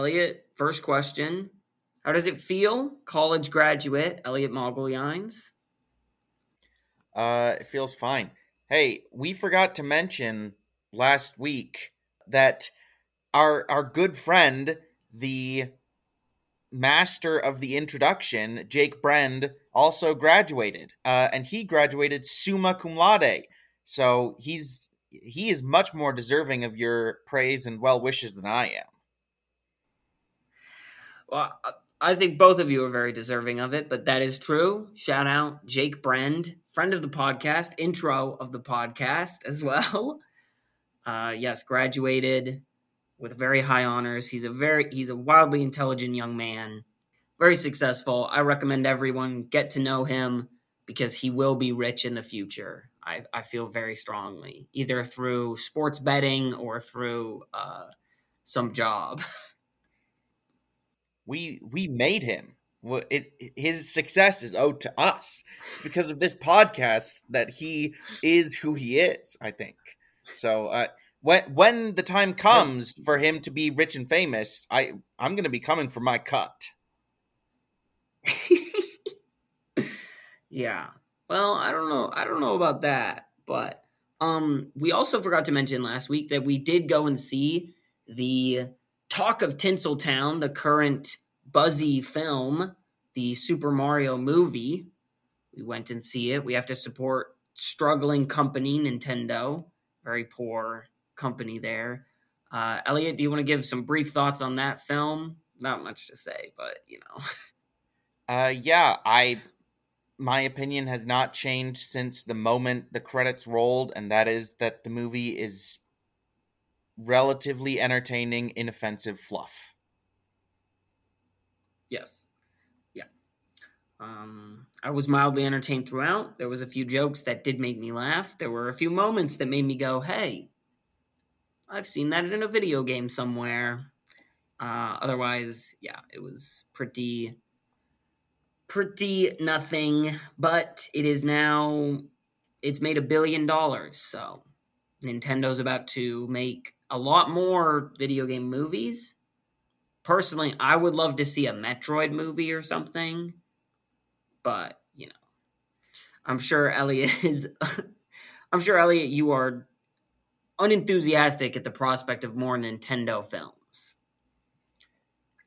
Elliot, first question. How does it feel? College graduate, Elliot Mogleyines. Uh, it feels fine. Hey, we forgot to mention last week that our our good friend, the master of the introduction, Jake Brend, also graduated. Uh, and he graduated summa cum laude. So he's he is much more deserving of your praise and well wishes than I am. Well, I think both of you are very deserving of it, but that is true. Shout out Jake Brend, friend of the podcast, intro of the podcast as well. Uh, yes, graduated with very high honors. He's a very he's a wildly intelligent young man, very successful. I recommend everyone get to know him because he will be rich in the future. I, I feel very strongly, either through sports betting or through uh, some job. we we made him. It, his success is owed to us. It's because of this podcast that he is who he is. I think so. Uh, when when the time comes for him to be rich and famous, I I'm going to be coming for my cut. yeah. Well, I don't know. I don't know about that, but um, we also forgot to mention last week that we did go and see the Talk of Tinseltown, the current buzzy film, the Super Mario movie. We went and see it. We have to support struggling company Nintendo, very poor company there. Uh, Elliot, do you want to give some brief thoughts on that film? Not much to say, but you know. Uh, yeah, I my opinion has not changed since the moment the credits rolled, and that is that the movie is relatively entertaining, inoffensive fluff. Yes. Yeah. Um, I was mildly entertained throughout. There was a few jokes that did make me laugh. There were a few moments that made me go, "Hey, I've seen that in a video game somewhere." Uh, otherwise, yeah, it was pretty, pretty nothing. But it is now, it's made a billion dollars. So Nintendo's about to make a lot more video game movies. Personally, I would love to see a Metroid movie or something, but you know, I'm sure Elliot is. I'm sure Elliot, you are unenthusiastic at the prospect of more Nintendo films.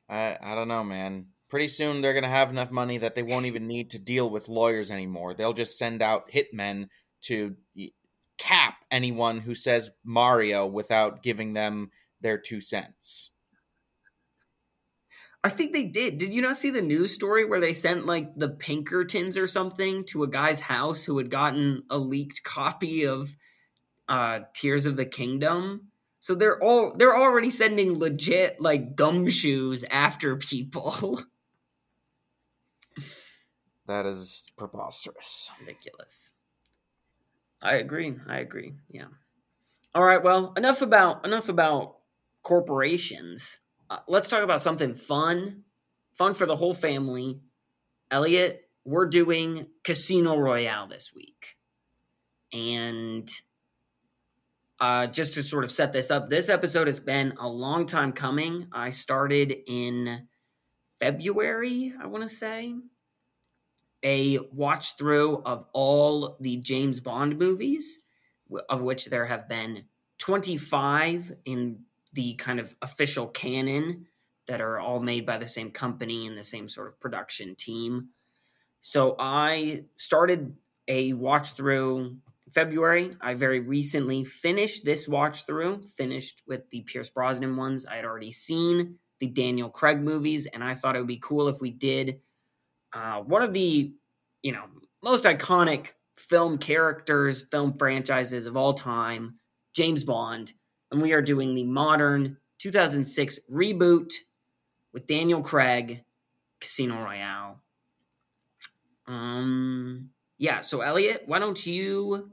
I I don't know, man. Pretty soon they're gonna have enough money that they won't even need to deal with lawyers anymore. They'll just send out hitmen to cap anyone who says Mario without giving them their two cents. I think they did. Did you not see the news story where they sent like the Pinkertons or something to a guy's house who had gotten a leaked copy of uh Tears of the Kingdom? So they're all they're already sending legit like gumshoes after people. that is preposterous. Ridiculous. I agree. I agree. Yeah. All right. Well, enough about enough about corporations. Uh, let's talk about something fun, fun for the whole family. Elliot, we're doing Casino Royale this week, and uh, just to sort of set this up, this episode has been a long time coming. I started in February, I want to say, a watch through of all the James Bond movies, of which there have been 25 in the kind of official canon that are all made by the same company and the same sort of production team. So I started a watch through February. I very recently finished this watch through, finished with the Pierce Brosnan ones. I had already seen the Daniel Craig movies, and I thought it would be cool if we did uh, one of the, you know, most iconic film characters, film franchises of all time, James Bond. And we are doing the modern 2006 reboot with Daniel Craig, Casino Royale. Um, yeah. So Elliot, why don't you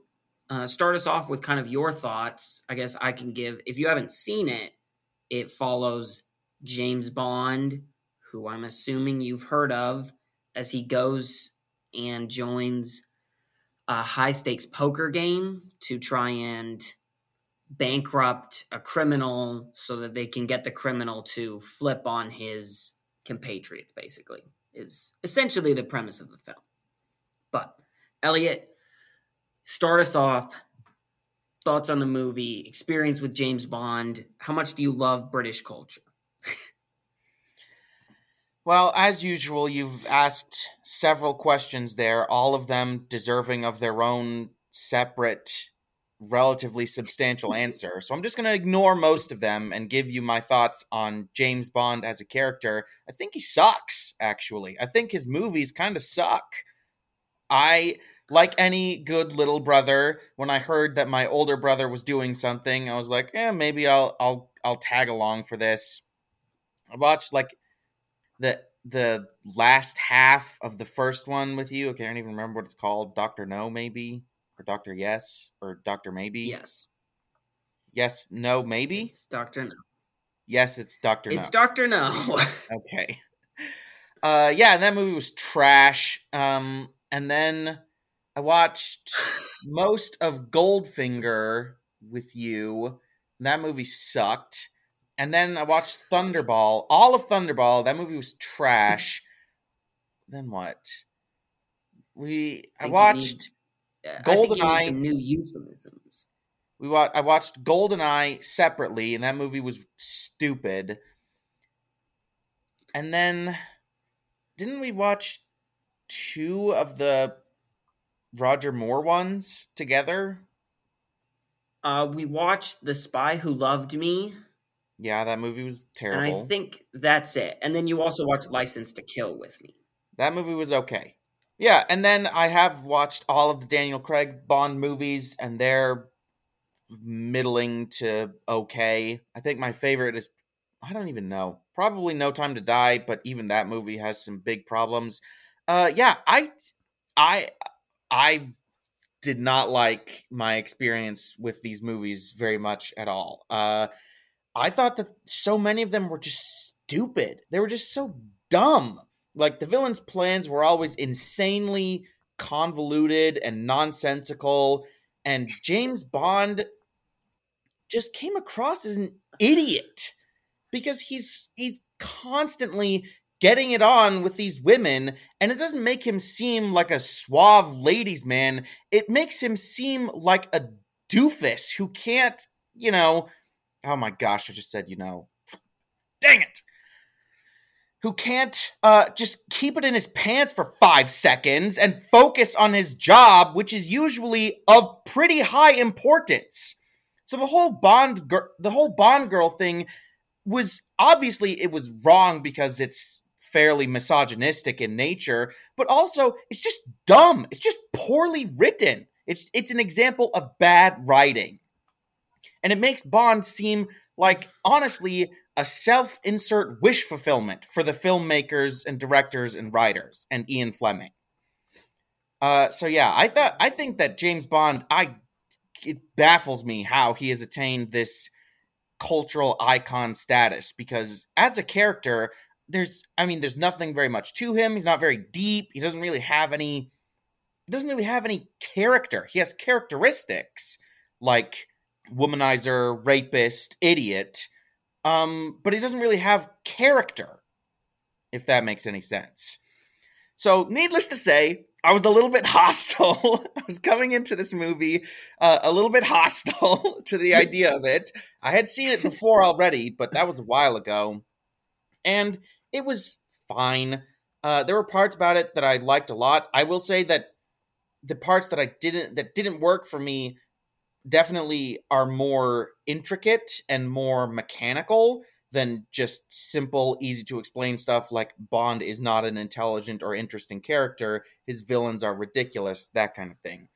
uh, start us off with kind of your thoughts? I guess I can give. If you haven't seen it, it follows James Bond, who I'm assuming you've heard of, as he goes and joins a high stakes poker game to try and bankrupt a criminal so that they can get the criminal to flip on his compatriots, basically, is essentially the premise of the film. But, Elliot, start us off. Thoughts on the movie, experience with James Bond. How much do you love British culture? Well, as usual, you've asked several questions there, all of them deserving of their own separate, relatively substantial answer. So I'm just going to ignore most of them and give you my thoughts on James Bond as a character. I think he sucks, actually. I think his movies kind of suck. I like any good little brother, when I heard that my older brother was doing something, I was like, "Yeah, maybe I'll I'll I'll tag along for this." I watched like the the last half of the first one with you. Okay, I can't even remember what it's called. Doctor No, maybe, or Doctor Yes, or Doctor Maybe. Yes. Yes. No. Maybe. It's Doctor No. Yes, it's Doctor No. It's Doctor No. okay. Uh, yeah, and that movie was trash. Um, and then I watched most of Goldfinger with you. That movie sucked. And then I watched Thunderball, all of Thunderball. That movie was trash. then what? We I, you watched need- I think you need GoldenEye. some new euphemisms. we wa- I watched GoldenEye separately, and that movie was stupid. And then didn't we watch two of the Roger Moore ones together? Uh, we watched The Spy Who Loved Me, Yeah, that movie was terrible. and I think that's it. And then you also watched License to Kill with me. That movie was okay. Yeah, and then I have watched all of the Daniel Craig Bond movies, and they're middling to okay. I think my favorite is I don't even know. Probably No Time to Die, but even that movie has some big problems. Uh yeah, I I I did not like my experience with these movies very much at all. Uh I thought that so many of them were just stupid. They were just so dumb. Like the villain's plans were always insanely convoluted and nonsensical and James Bond just came across as an idiot because he's he's constantly getting it on with these women and it doesn't make him seem like a suave ladies man. It makes him seem like a doofus who can't you know oh my gosh i just said you know. Dang it who can't uh, just keep it in his pants for five seconds and focus on his job, which is usually of pretty high importance. So the whole Bond, gir- the whole Bond girl thing was obviously it was wrong because it's fairly misogynistic in nature, but also it's just dumb. It's just poorly written. It's it's an example of bad writing, and it makes Bond seem like honestly a self-insert wish fulfillment for the filmmakers and directors and writers and Ian Fleming. Uh, so yeah, I thought I think that James Bond, I it baffles me how he has attained this cultural icon status because as a character, there's I mean, there's nothing very much to him. He's not very deep. He doesn't really have any. He doesn't really have any character. He has characteristics like womanizer, rapist, idiot um, but he doesn't really have character, if that makes any sense. So, needless to say, I was a little bit hostile. I was coming into this movie uh, a little bit hostile to the idea of it. I had seen it before already, but that was a while ago, and it was fine. Uh, there were parts about it that I liked a lot. I will say that the parts that I didn't that didn't work for me definitely are more intricate and more mechanical than just simple, easy to explain stuff like Bond is not an intelligent or interesting character. His villains are ridiculous, that kind of thing.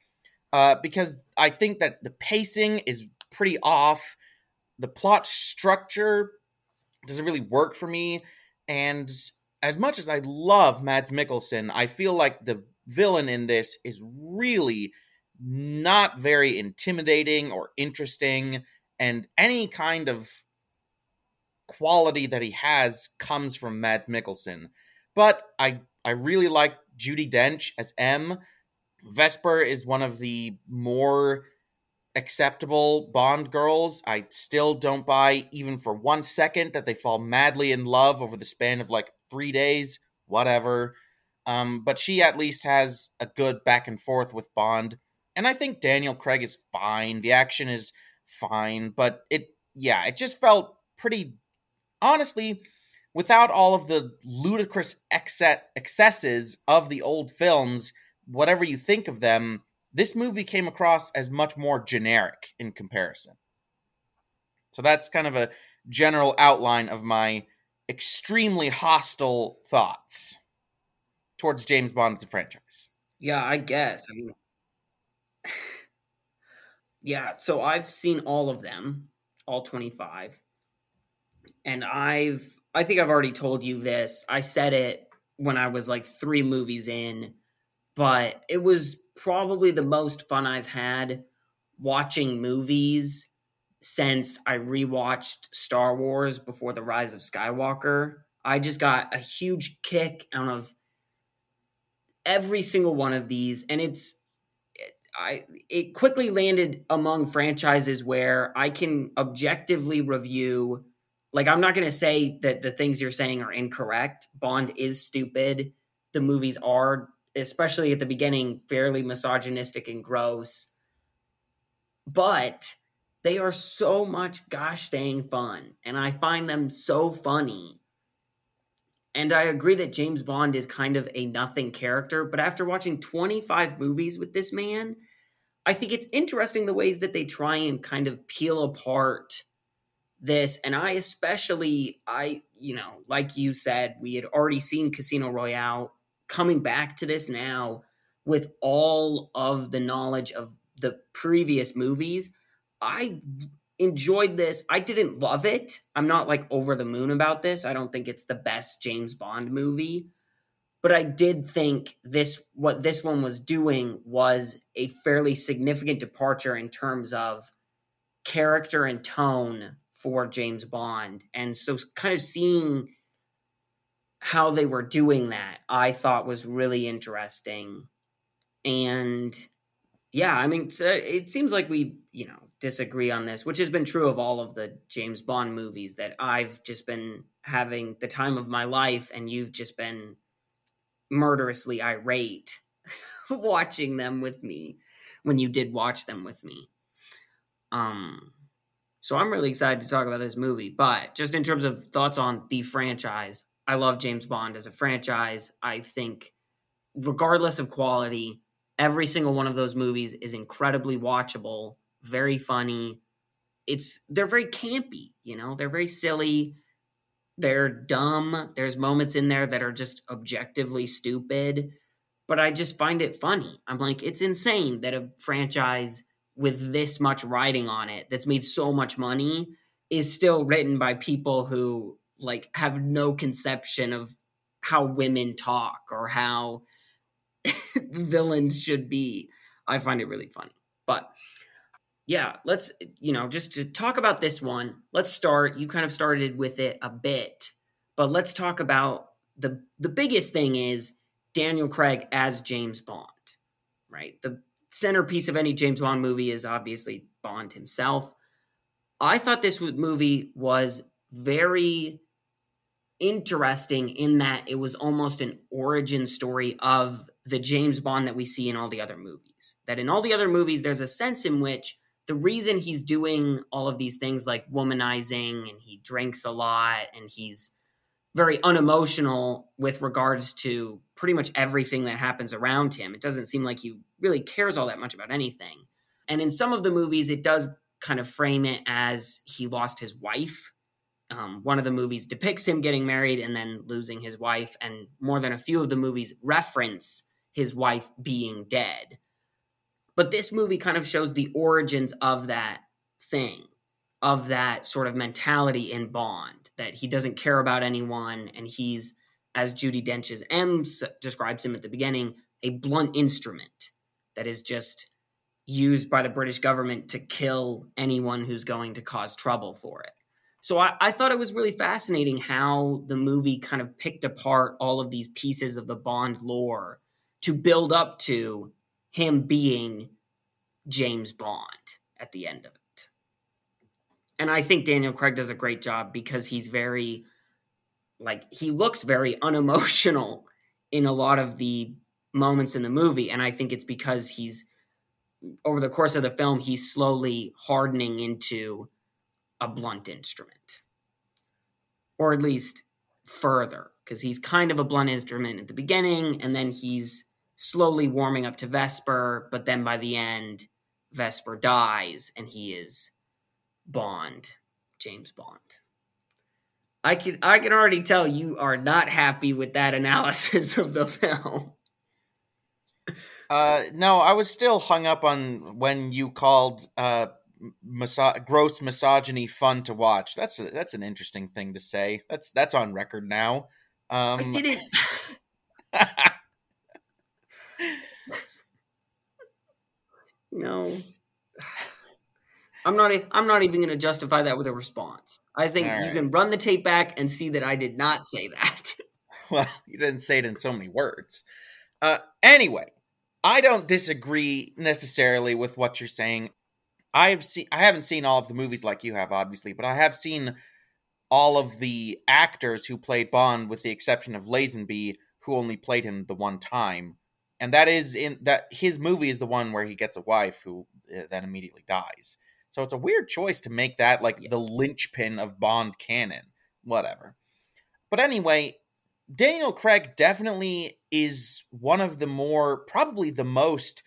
Uh, because I think that the pacing is pretty off. The plot structure doesn't really work for me. And as much as I love Mads Mikkelsen, I feel like the villain in this is really not very intimidating or interesting. And any kind of quality that he has comes from Mads Mikkelsen. But I I really like Judi Dench as M. Vesper is one of the more acceptable Bond girls. I still don't buy even for one second that they fall madly in love over the span of like three days. Whatever. Um, but she at least has a good back and forth with Bond. And I think Daniel Craig is fine. The action is fine, but it yeah, it just felt pretty honestly, without all of the ludicrous excesses of the old films, whatever you think of them, this movie came across as much more generic in comparison. So that's kind of a general outline of my extremely hostile thoughts towards James Bond as a franchise. Yeah, I guess. I mean, yeah, so I've seen all of them, all 25 and I've I think I've already told you this. I said it when I was like 3 movies in, but it was probably the most fun I've had watching movies since I rewatched Star Wars before the Rise of Skywalker. I just got a huge kick out of every single one of these and it's I it quickly landed among franchises where I can objectively review like I'm not going to say that the things you're saying are incorrect. Bond is stupid. The movies are especially at the beginning fairly misogynistic and gross. But they are so much gosh dang fun and I find them so funny. And I agree that James Bond is kind of a nothing character, but after watching 25 movies with this man, I think it's interesting the ways that they try and kind of peel apart this. And i especially i you know like you said we had already seen casino royale coming back to this now with all of the knowledge of the previous movies. I enjoyed this i didn't love it i'm not like over the moon about this i don't think it's the best james bond movie but i did think this what this one was doing was a fairly significant departure in terms of character and tone for James Bond. And so, kind of seeing how they were doing that, I thought was really interesting. And yeah, I mean, it seems like we, you know, disagree on this, which has been true of all of the James Bond movies that I've just been having the time of my life, and you've just been murderously irate watching them with me when you did watch them with me. Um, so I'm really excited to talk about this movie. But just in terms of thoughts on the franchise, I love James Bond as a franchise. I think, regardless of quality, every single one of those movies is incredibly watchable, very funny. It's they're very campy, you know, they're very silly. They're dumb. There's moments in there that are just objectively stupid, but I just find it funny. I'm like, it's insane that a franchise with this much writing on it that's made so much money is still written by people who like have no conception of how women talk or how villains should be. I find it really funny. But yeah, let's you know, just to talk about this one, let's start. You kind of started with it a bit, but let's talk about the the biggest thing is Daniel Craig as James Bond. Right? The centerpiece of any James Bond movie is obviously Bond himself. I thought this movie was very interesting in that it was almost an origin story of the James Bond that we see in all the other movies. That in all the other movies, there's a sense in which the reason he's doing all of these things like womanizing and he drinks a lot and he's very unemotional with regards to pretty much everything that happens around him. It doesn't seem like he really cares all that much about anything. And in some of the movies, it does kind of frame it as he lost his wife. Um, one of the movies depicts him getting married and then losing his wife, and more than a few of the movies reference his wife being dead. But this movie kind of shows the origins of that thing, of that sort of mentality in Bond, that he doesn't care about anyone and he's, as Judi Dench's M describes him at the beginning, a blunt instrument that is just used by the British government to kill anyone who's going to cause trouble for it. So I, I, thought it was really fascinating how the movie kind of picked apart all of these pieces of the Bond lore to build up to him being James Bond at the end of it. And I think Daniel Craig does a great job because he's very like he looks very unemotional in a lot of the moments in the movie and I think it's because he's over the course of the film he's slowly hardening into a blunt instrument. Or at least further because he's kind of a blunt instrument at the beginning and then he's slowly warming up to Vesper, but then by the end, Vesper dies and he is Bond, James Bond. I can I can already tell you are not happy with that analysis of the film. Uh, no, I was still hung up on when you called uh, miso- gross misogyny fun to watch. That's a, that's an interesting thing to say. That's that's on record now. Um, I didn't. no. I'm not. I'm not even going to justify that with a response. I think you can run the tape back and see that I did not say that. well, you didn't say it in so many words. Uh, anyway, I don't disagree necessarily with what you're saying. I've seen. I haven't seen all of the movies like you have, obviously, but I have seen all of the actors who played Bond, with the exception of Lazenby, who only played him the one time and that is in that his movie is the one where he gets a wife who uh, then immediately dies. So it's a weird choice to make that like yes. the linchpin of Bond canon. Whatever. But anyway, Daniel Craig definitely is one of the more, probably the most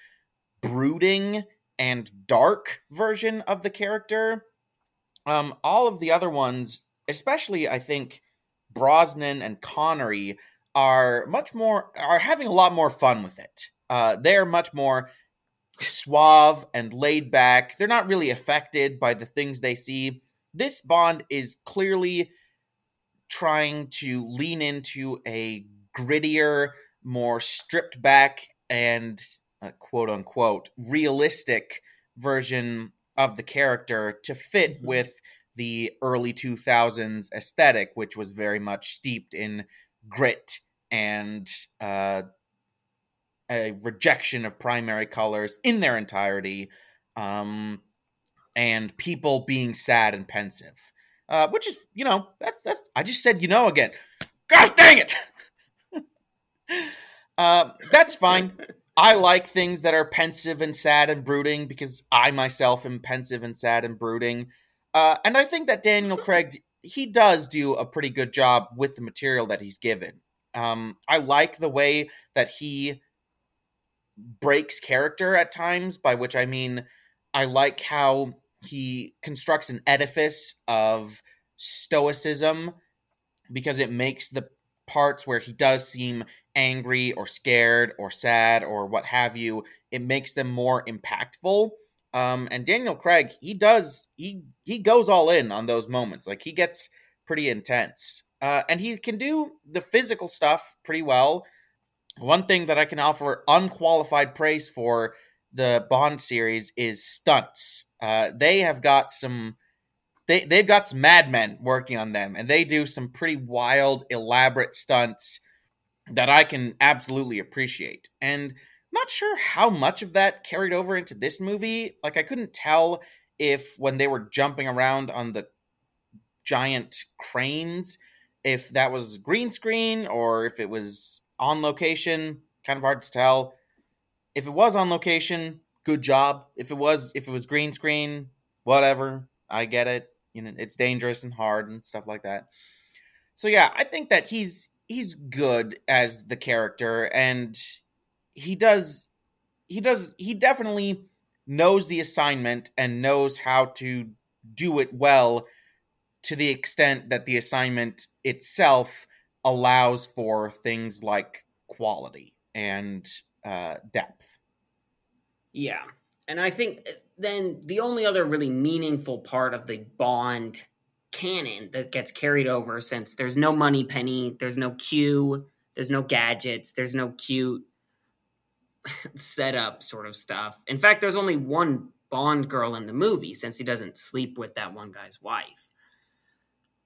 brooding and dark version of the character. Um, all of the other ones, especially I think Brosnan and Connery, are much more are having a lot more fun with it. Uh, they're much more suave and laid back. They're not really affected by the things they see. This Bond is clearly trying to lean into a grittier, more stripped back and uh, quote unquote realistic version of the character to fit mm-hmm. with the early 2000s aesthetic, which was very much steeped in grit and uh, a rejection of primary colors in their entirety, um, and people being sad and pensive. Uh, which is, you know, that's that's. I just said, you know, again. Gosh dang it! uh, that's fine. I like things that are pensive and sad and brooding because I myself am pensive and sad and brooding. Uh, and I think that Daniel Craig he does do a pretty good job with the material that he's given. Um, I like the way that he breaks character at times, by which I mean I like how he constructs an edifice of stoicism because it makes the parts where he does seem angry or scared or sad or what have you, it makes them more impactful. Um, and Daniel Craig, he does he he goes all in on those moments. Like he gets pretty intense. Uh, and he can do the physical stuff pretty well. One thing that I can offer unqualified praise for the Bond series is stunts. Uh, they have got some. They they've got some madmen working on them, and they do some pretty wild, elaborate stunts that I can absolutely appreciate. And not sure how much of that carried over into this movie. Like I couldn't tell if when they were jumping around on the giant cranes if that was green screen or if it was on location, kind of hard to tell. If it was on location, good job. If it was if it was green screen, whatever. I get it. You know, it's dangerous and hard and stuff like that. So yeah, I think that he's he's good as the character and he does he does he definitely knows the assignment and knows how to do it well to the extent that the assignment itself allows for things like quality and uh, depth. Yeah. And I think uh, then the only other really meaningful part of the Bond canon that gets carried over since there's no Moneypenny, there's no Q, there's no gadgets, there's no cute setup sort of stuff. In fact, there's only one Bond girl in the movie since he doesn't sleep with that one guy's wife.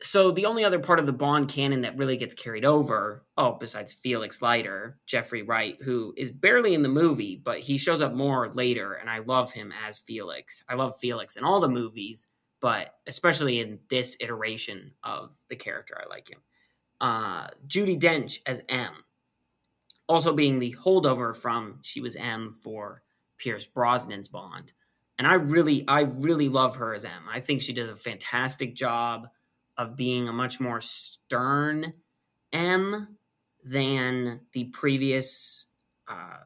So the only other part of the Bond canon that really gets carried over, oh, besides Felix Leiter, Jeffrey Wright, who is barely in the movie, but he shows up more later, and I love him as Felix. I love Felix in all the movies, but especially in this iteration of the character, I like him. Uh, Judi Dench as M, also being the holdover from she was M for Pierce Brosnan's Bond. And I really, I really love her as M. I think she does a fantastic job of being a much more stern M than the previous uh,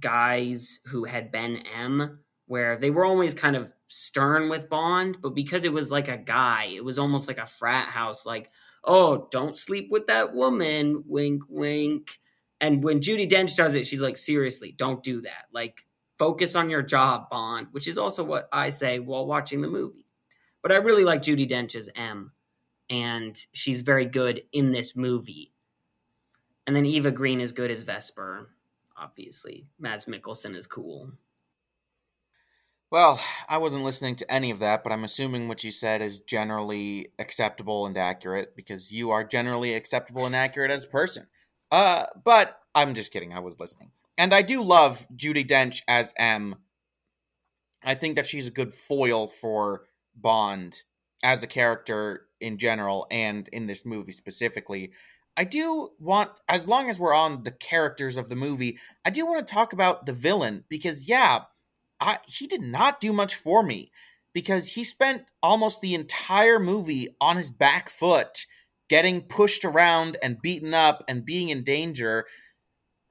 guys who had been M, where they were always kind of stern with Bond, but because it was like a guy, it was almost like a frat house, like, oh, don't sleep with that woman, wink, wink. And when Judi Dench does it, she's like, seriously, don't do that. Like, focus on your job, Bond, which is also what I say while watching the movie. But I really like Judi Dench's M and she's very good in this movie. And then Eva Green is good as Vesper. Obviously, Mads Mikkelsen is cool. Well, I wasn't listening to any of that, but I'm assuming what you said is generally acceptable and accurate because you are generally acceptable and accurate as a person. Uh, but I'm just kidding. I was listening. And I do love Judi Dench as M. I think that she's a good foil for Bond as a character in general and in this movie specifically. I do want, as long as we're on the characters of the movie, I do want to talk about the villain because, yeah, I, he did not do much for me because he spent almost the entire movie on his back foot, getting pushed around and beaten up and being in danger.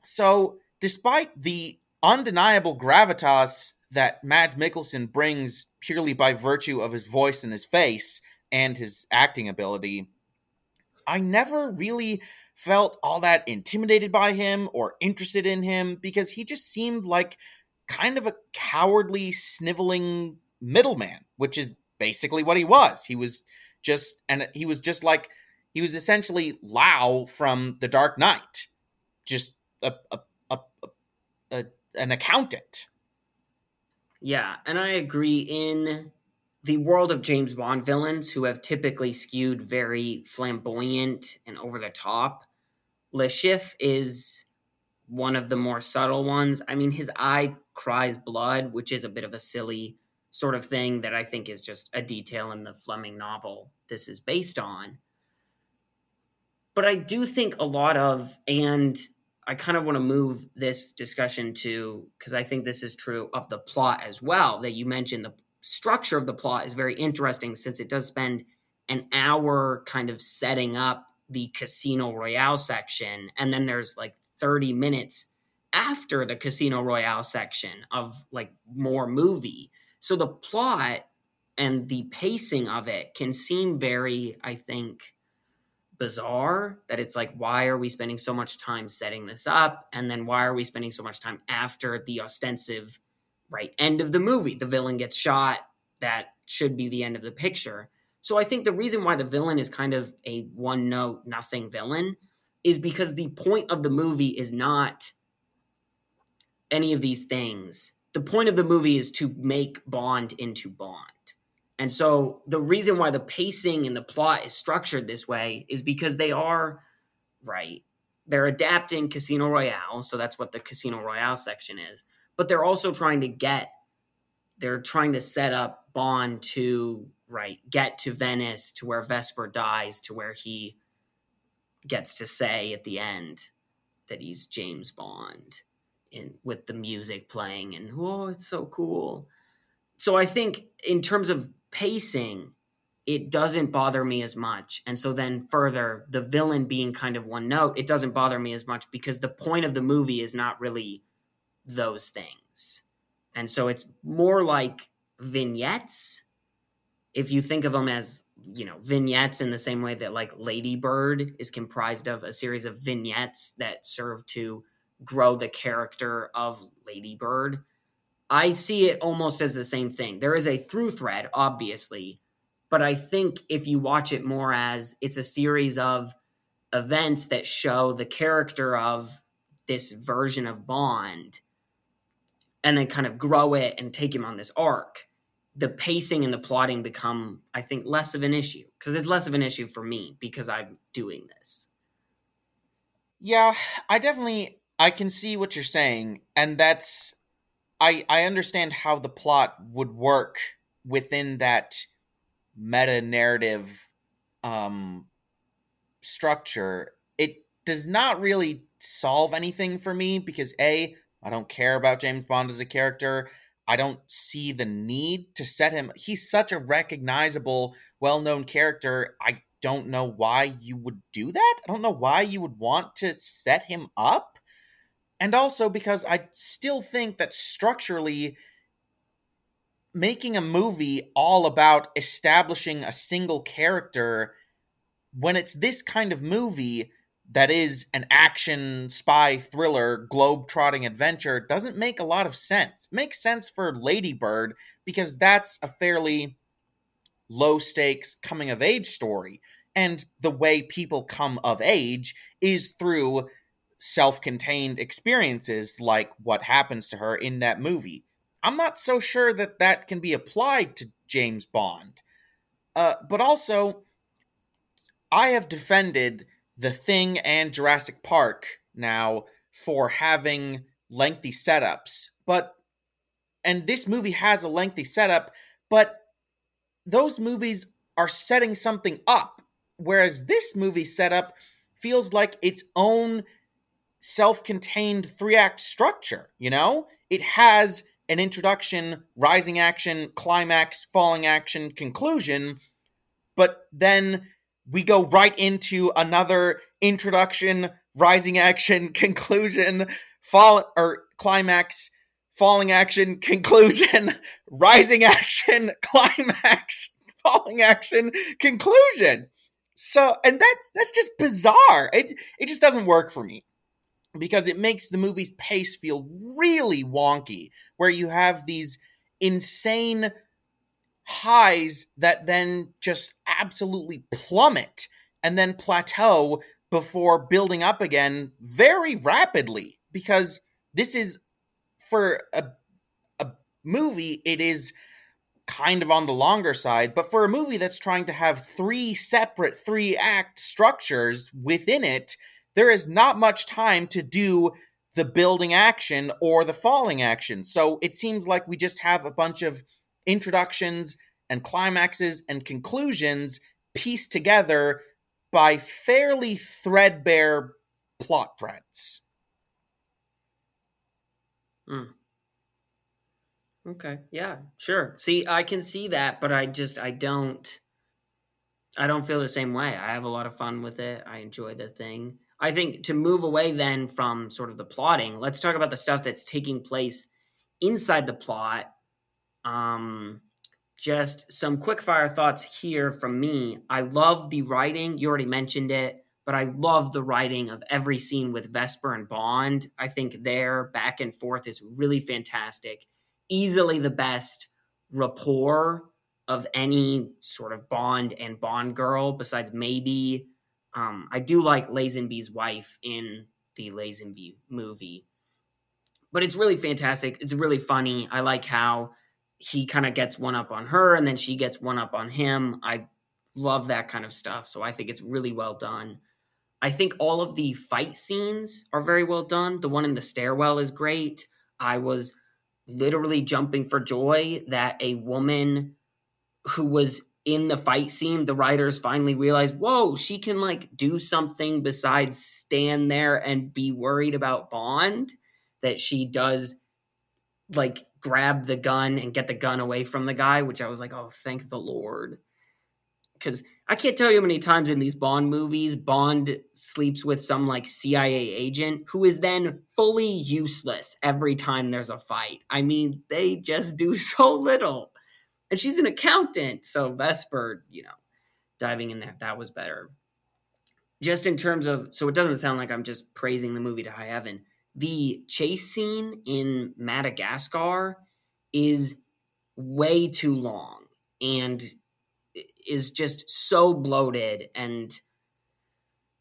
So, despite the undeniable gravitas that Mads Mikkelsen brings purely by virtue of his voice and his face, and his acting ability, I never really felt all that intimidated by him or interested in him because he just seemed like kind of a cowardly, sniveling middleman, which is basically what he was. He was just, and he was just like, he was essentially Lau from The Dark Knight, just a, a, a, a an accountant. Yeah, and I agree in the world of James Bond villains who have typically skewed very flamboyant and over the top. Le Chiffre is one of the more subtle ones. I mean, his eye cries blood, which is a bit of a silly sort of thing that I think is just a detail in the Fleming novel this is based on. But I do think a lot of, and I kind of want to move this discussion to, because I think this is true of the plot as well, that you mentioned the structure of the plot is very interesting since it does spend an hour kind of setting up the Casino Royale section. And then there's like 30 minutes after the Casino Royale section of like more movie. So the plot and the pacing of it can seem very, I think, bizarre that it's like, why are we spending so much time setting this up? And then why are we spending so much time after the ostensive right end of the movie the villain gets shot that should be the end of the picture. So i think the reason why the villain is kind of a one note nothing villain is because the point of the movie is not any of these things. The point of the movie is to make bond into bond. And so the reason why the pacing and the plot is structured this way is because they are right they're adapting casino royale so that's what the casino royale section is but they're also trying to get they're trying to set up Bond to right get to Venice to where Vesper dies to where he gets to say at the end that he's James Bond in with the music playing and oh it's so cool. So I think in terms of pacing it doesn't bother me as much. And so then further, the villain being kind of one note, it doesn't bother me as much because the point of the movie is not really those things. And so it's more like vignettes. If you think of them as, you know, vignettes in the same way that like Lady Bird is comprised of a series of vignettes that serve to grow the character of Lady Bird. I see it almost as the same thing. There is a through thread, obviously, but I think if you watch it more as it's a series of events that show the character of this version of Bond and then kind of grow it and take him on this arc, the pacing and the plotting become, I think, less of an issue because it's less of an issue for me because I'm doing this. Yeah, I definitely I can see what you're saying, and that's I I understand how the plot would work within that meta narrative um, structure, it does not really solve anything for me because A, I don't care about James Bond as a character. I don't see the need to set him. He's such a recognizable, well known character. I don't know why you would do that. I don't know why you would want to set him up. And also because I still think that structurally, making a movie all about establishing a single character when it's this kind of movie that is an action spy thriller globe-trotting adventure doesn't make a lot of sense. Makes sense for ladybird because that's a fairly low stakes coming of age story. And the way people come of age is through self-contained experiences like what happens to her in that movie. I'm not so sure that that can be applied to James Bond. Uh, but also, I have defended The Thing and Jurassic Park now for having lengthy setups. But, and this movie has a lengthy setup, but those movies are setting something up. Whereas this movie setup feels like its own self contained three act structure, you know? It has an introduction, rising action, climax, falling action, conclusion, but then we go right into another introduction, rising action, conclusion, fall or climax, falling action, conclusion, rising action, climax, falling action, conclusion. So, and that's that's just bizarre. It it just doesn't work for me because it makes the movie's pace feel really wonky, where you have these insane highs that then just absolutely plummet and then plateau before building up again very rapidly because this is for a a movie it is kind of on the longer side but for a movie that's trying to have three separate three act structures within it there is not much time to do the building action or the falling action. So it seems like we just have a bunch of introductions and climaxes and conclusions pieced together by fairly threadbare plot threads. Mm. Okay, yeah, sure. See, I can see that, but I just I don't I don't feel the same way. I have a lot of fun with it. I enjoy the thing. I think to move away then from sort of the plotting, let's talk about the stuff that's taking place inside the plot. Um, just some quick fire thoughts here from me. I love the writing. You already mentioned it, but I love the writing of every scene with Vesper and Bond. I think their back and forth is really fantastic. Easily the best rapport of any sort of Bond and Bond girl, besides maybe um, I do like Lazenby's wife in the Lazenby movie, but it's really fantastic. It's really funny. I like how he kind of gets one up on her and then she gets one up on him. I love that kind of stuff. So I think it's really well done. I think all of the fight scenes are very well done. The one in the stairwell is great. I was literally jumping for joy that a woman who was in the fight scene, the writers finally realized, whoa, she can like do something besides stand there and be worried about Bond. That she does like grab the gun and get the gun away from the guy, which I was like, oh, thank the Lord. because I can't tell you how many times in these Bond movies, Bond sleeps with some like CIA agent who is then fully useless every time there's a fight. I mean, they just do so little. And she's an accountant, so Vesper, you know, diving in there, that was better. Just in terms of, so it doesn't sound like I'm just praising the movie to high heaven. The chase scene in Madagascar is way too long and is just so bloated and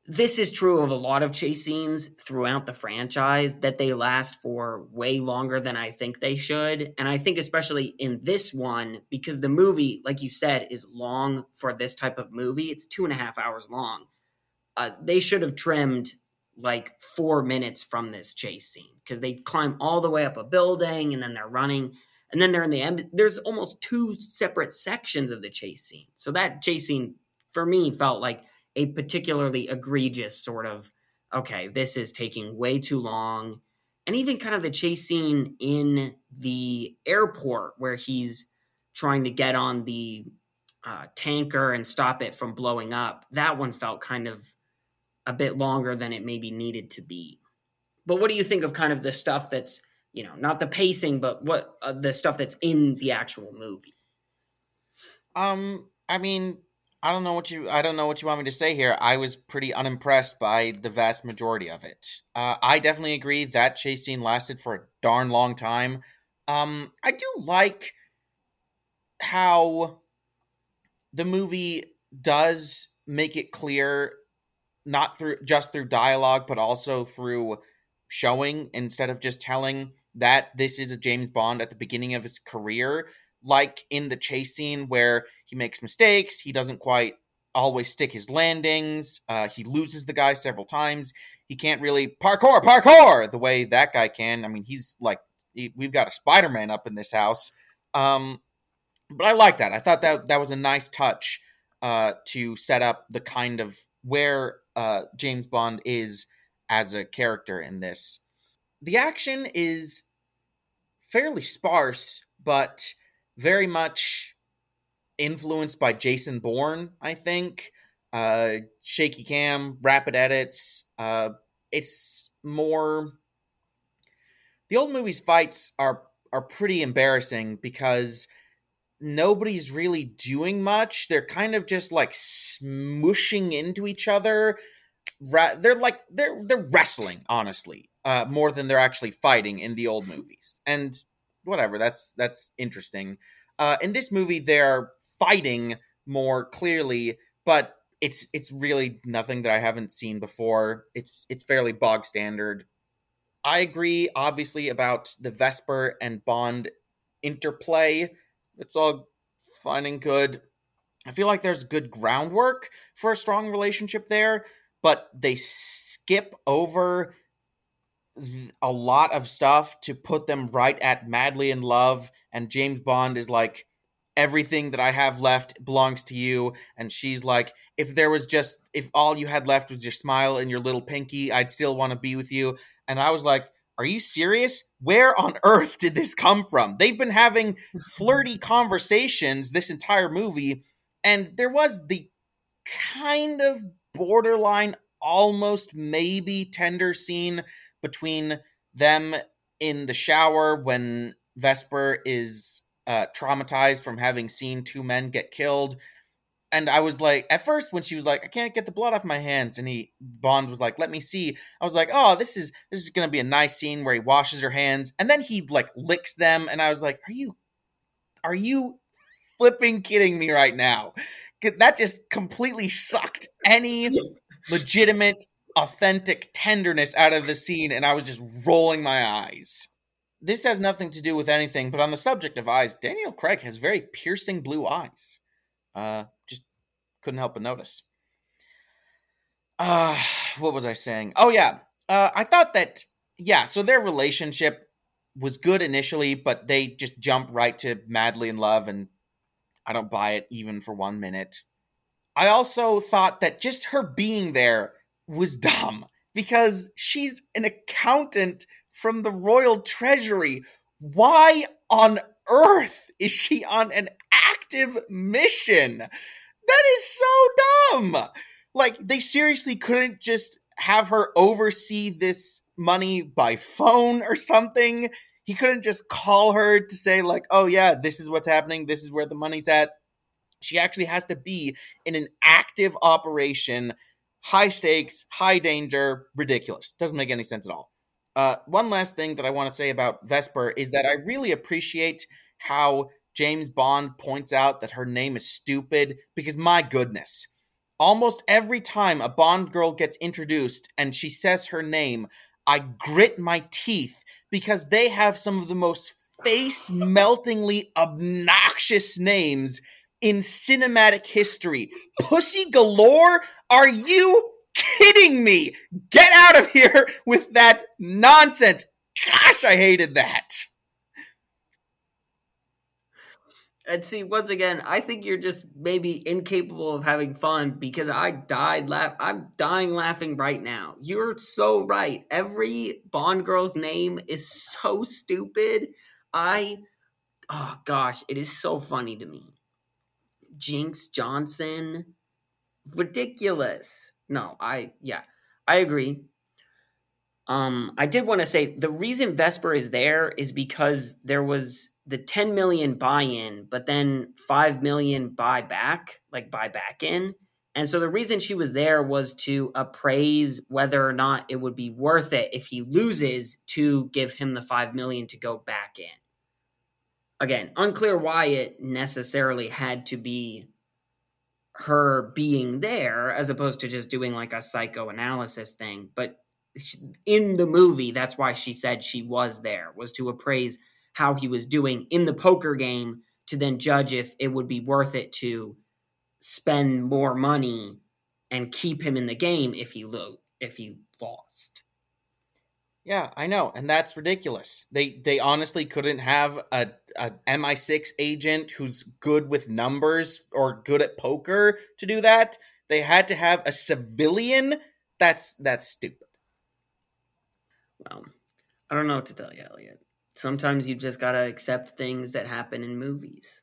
this is true of a lot of chase scenes throughout the franchise that they last for way longer than I think they should. And I think, especially in this one, because the movie, like you said, is long for this type of movie, it's two and a half hours long. Uh, they should have trimmed like four minutes from this chase scene because they climb all the way up a building and then they're running and then they're in the end. There's almost two separate sections of the chase scene. So that chase scene for me felt like a particularly egregious sort of okay, this is taking way too long. And even kind of the chase scene in the airport where he's trying to get on the uh, tanker and stop it from blowing up, that one felt kind of a bit longer than it maybe needed to be. But what do you think of kind of the stuff that's, you know, not the pacing, but what uh, the stuff that's in the actual movie? Um, I mean, I don't know what you I don't know what you want me to say here. I was pretty unimpressed by the vast majority of it. Uh, I definitely agree that chase scene lasted for a darn long time. Um, I do like how the movie does make it clear, not through just through dialogue, but also through showing instead of just telling that this is a James Bond at the beginning of his career like in the chase scene where he makes mistakes, he doesn't quite always stick his landings, uh, he loses the guy several times. He can't really parkour, parkour the way that guy can. I mean, he's like, he, we've got a Spider Man up in this house. Um, but I like that. I thought that that was a nice touch uh, to set up the kind of where uh, James Bond is as a character in this. The action is fairly sparse, but very much influenced by Jason Bourne, I think. Uh, shaky cam, rapid edits. Uh, it's more. The old movies fights are are pretty embarrassing because nobody's really doing much. They're kind of just like smushing into each other. They're like they're they're wrestling, honestly, uh, more than they're actually fighting in the old movies. And whatever. That's that's interesting. Uh, in this movie, they're fighting more clearly, but it's it's really nothing that I haven't seen before. It's it's fairly bog standard. I agree, obviously, about the Vesper and Bond interplay. It's all fine and good. I feel like there's good groundwork for a strong relationship there, but they skip over a lot of stuff to put them right at madly in love and james bond is like everything that i have left belongs to you and she's like if there was just if all you had left was your smile and your little pinky i'd still want to be with you and i was like are you serious where on earth did this come from they've been having flirty conversations this entire movie and there was the kind of borderline almost maybe tender scene between them in the shower when Vesper is uh, traumatized from having seen two men get killed. And I was like, at first, when she was like, "I can't get the blood off my hands," and he Bond was like, "Let me see," I was like, "Oh, this is this is gonna be a nice scene where he washes her hands, and then he like licks them," and I was like, "Are you, are you flipping kidding me right now?" That just completely sucked any legitimate authentic tenderness out of the scene, and I was just rolling my eyes. This has nothing to do with anything, but on the subject of eyes, Daniel Craig has very piercing blue eyes. Uh, just couldn't help but notice. Uh, what was I saying? Oh, yeah. Uh, I thought that, yeah, so their relationship was good initially, but they just jump right to madly in love, and I don't buy it even for one minute. I also thought that just her being there was dumb because she's an accountant from the royal treasury. Why on earth is she on an active mission? That is so dumb. Like they seriously couldn't just have her oversee this money by phone or something. He couldn't just call her to say like, "Oh yeah, this is what's happening. This is where the money's at." She actually has to be in an active operation, high stakes, high danger, ridiculous. Doesn't make any sense at all. Uh, one last thing that I want to say about Vesper is that I really appreciate how James Bond points out that her name is stupid because my goodness, almost every time a Bond girl gets introduced and she says her name, I grit my teeth because they have some of the most face meltingly obnoxious names in cinematic history. Pussy galore? Are you kidding me? Get out of here with that nonsense. Gosh, I hated that. And see, once again, I think you're just maybe incapable of having fun because I died laugh. I'm dying laughing right now. You're so right. Every Bond girl's name is so stupid. I, oh gosh, it is so funny to me. Jinx Johnson, ridiculous. No, I yeah, I agree. Um, I did want to say the reason Vesper is there is because there was the 10 million buy-in, but then 5 million buy back, like buy back in. And so the reason she was there was to appraise whether or not it would be worth it if he loses to give him the 5 million to go back in. Again, unclear why it necessarily had to be her being there as opposed to just doing like a psychoanalysis thing. But in the movie, that's why she said she was there, was to appraise how he was doing in the poker game to then judge if it would be worth it to spend more money and keep him in the game if he lo- if he lost. Yeah, I know, and that's ridiculous. They they honestly couldn't have a, a MI6 agent who's good with numbers or good at poker to do that. They had to have a civilian. That's that's stupid. Well, I don't know what to tell you, Elliot. Sometimes you just gotta accept things that happen in movies.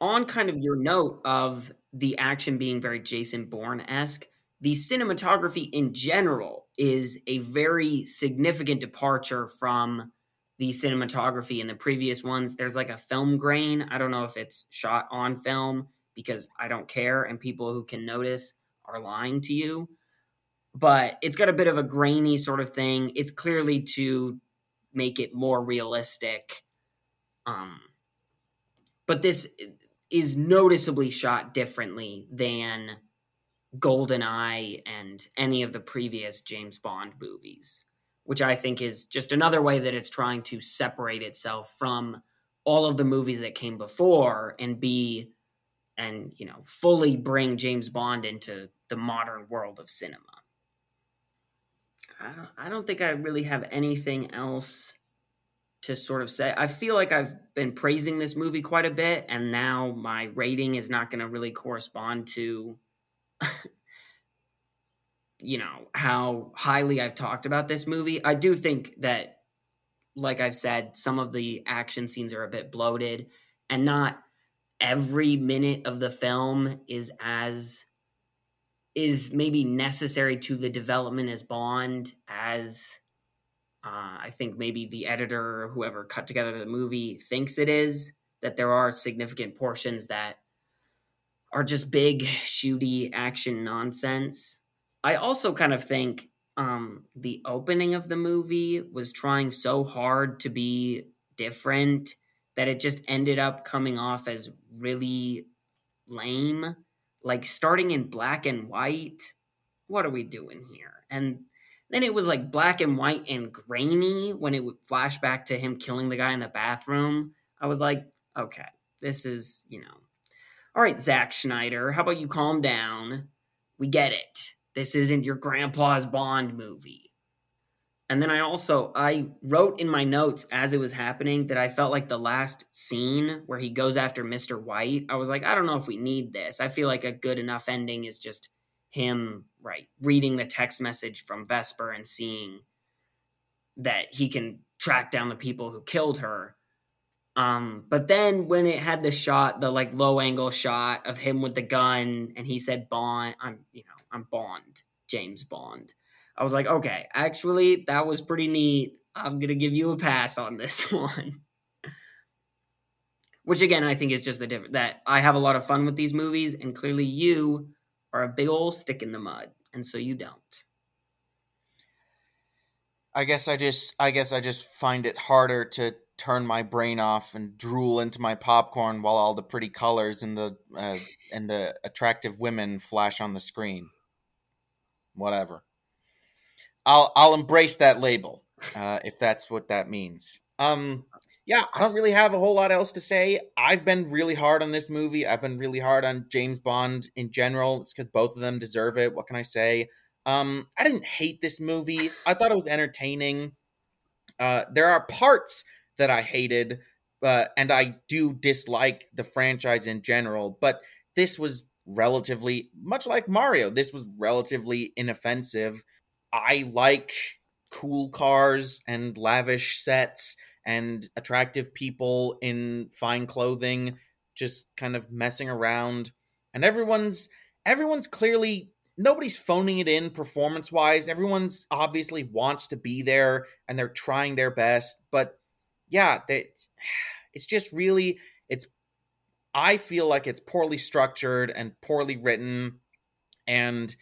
On kind of your note of the action being very Jason Bourne esque, the cinematography in general is a very significant departure from the cinematography in the previous ones. There's like a film grain. I don't know if it's shot on film because I don't care, and people who can notice are lying to you. But it's got a bit of a grainy sort of thing. It's clearly to make it more realistic. Um, but this is noticeably shot differently than GoldenEye and any of the previous James Bond movies, which I think is just another way that it's trying to separate itself from all of the movies that came before and be and you know fully bring James Bond into the modern world of cinema. I don't, I don't think I really have anything else to sort of say. I feel like I've been praising this movie quite a bit, and now my rating is not going to really correspond to you know how highly I've talked about this movie. I do think that like I've said some of the action scenes are a bit bloated and not every minute of the film is as is maybe necessary to the development as Bond as uh, I think maybe the editor or whoever cut together the movie thinks it is. That there are significant portions that are just big, shooty action nonsense. I also kind of think um, the opening of the movie was trying so hard to be different that it just ended up coming off as really lame. Like starting in black and white. What are we doing here? And then it was like black and white and grainy when it would flash back to him killing the guy in the bathroom. I was like, okay, this is, you know, all right, Zack Snyder, how about you calm down? We get it. This isn't your grandpa's Bond movie. And then I also I wrote in my notes as it was happening that I felt like the last scene where he goes after Mr. White, I was like, I don't know if we need this. I feel like a good enough ending is just him right reading the text message from Vesper and seeing that he can track down the people who killed her Um, but then when it had the shot, the like low angle shot of him with the gun, and he said Bond, I'm you know I'm Bond, James Bond. I was like, okay, actually that was pretty neat. I'm gonna give you a pass on this one. Which again, I think is just the difference that I have a lot of fun with these movies, and clearly you are a big old stick in the mud, and so you don't. I guess I just I guess I just find it harder to turn my brain off and drool into my popcorn while all the pretty colors and the uh, and the attractive women flash on the screen. Whatever. I'll I'll embrace that label uh, if that's what that means. Um, yeah, I don't really have a whole lot else to say. I've been really hard on this movie. I've been really hard on James Bond in general. It's because both of them deserve it. What can I say? Um, I didn't hate this movie. I thought it was entertaining. Uh, there are parts that I hated, uh, and I do dislike the franchise in general. But this was relatively much like Mario. This was relatively inoffensive. I like cool cars and lavish sets and attractive people in fine clothing just kind of messing around and everyone's everyone's clearly nobody's phoning it in performance wise. Everyone's obviously wants to be there and they're trying their best. But yeah, it's, it's just really, it's, I feel like it's poorly structured and poorly written. And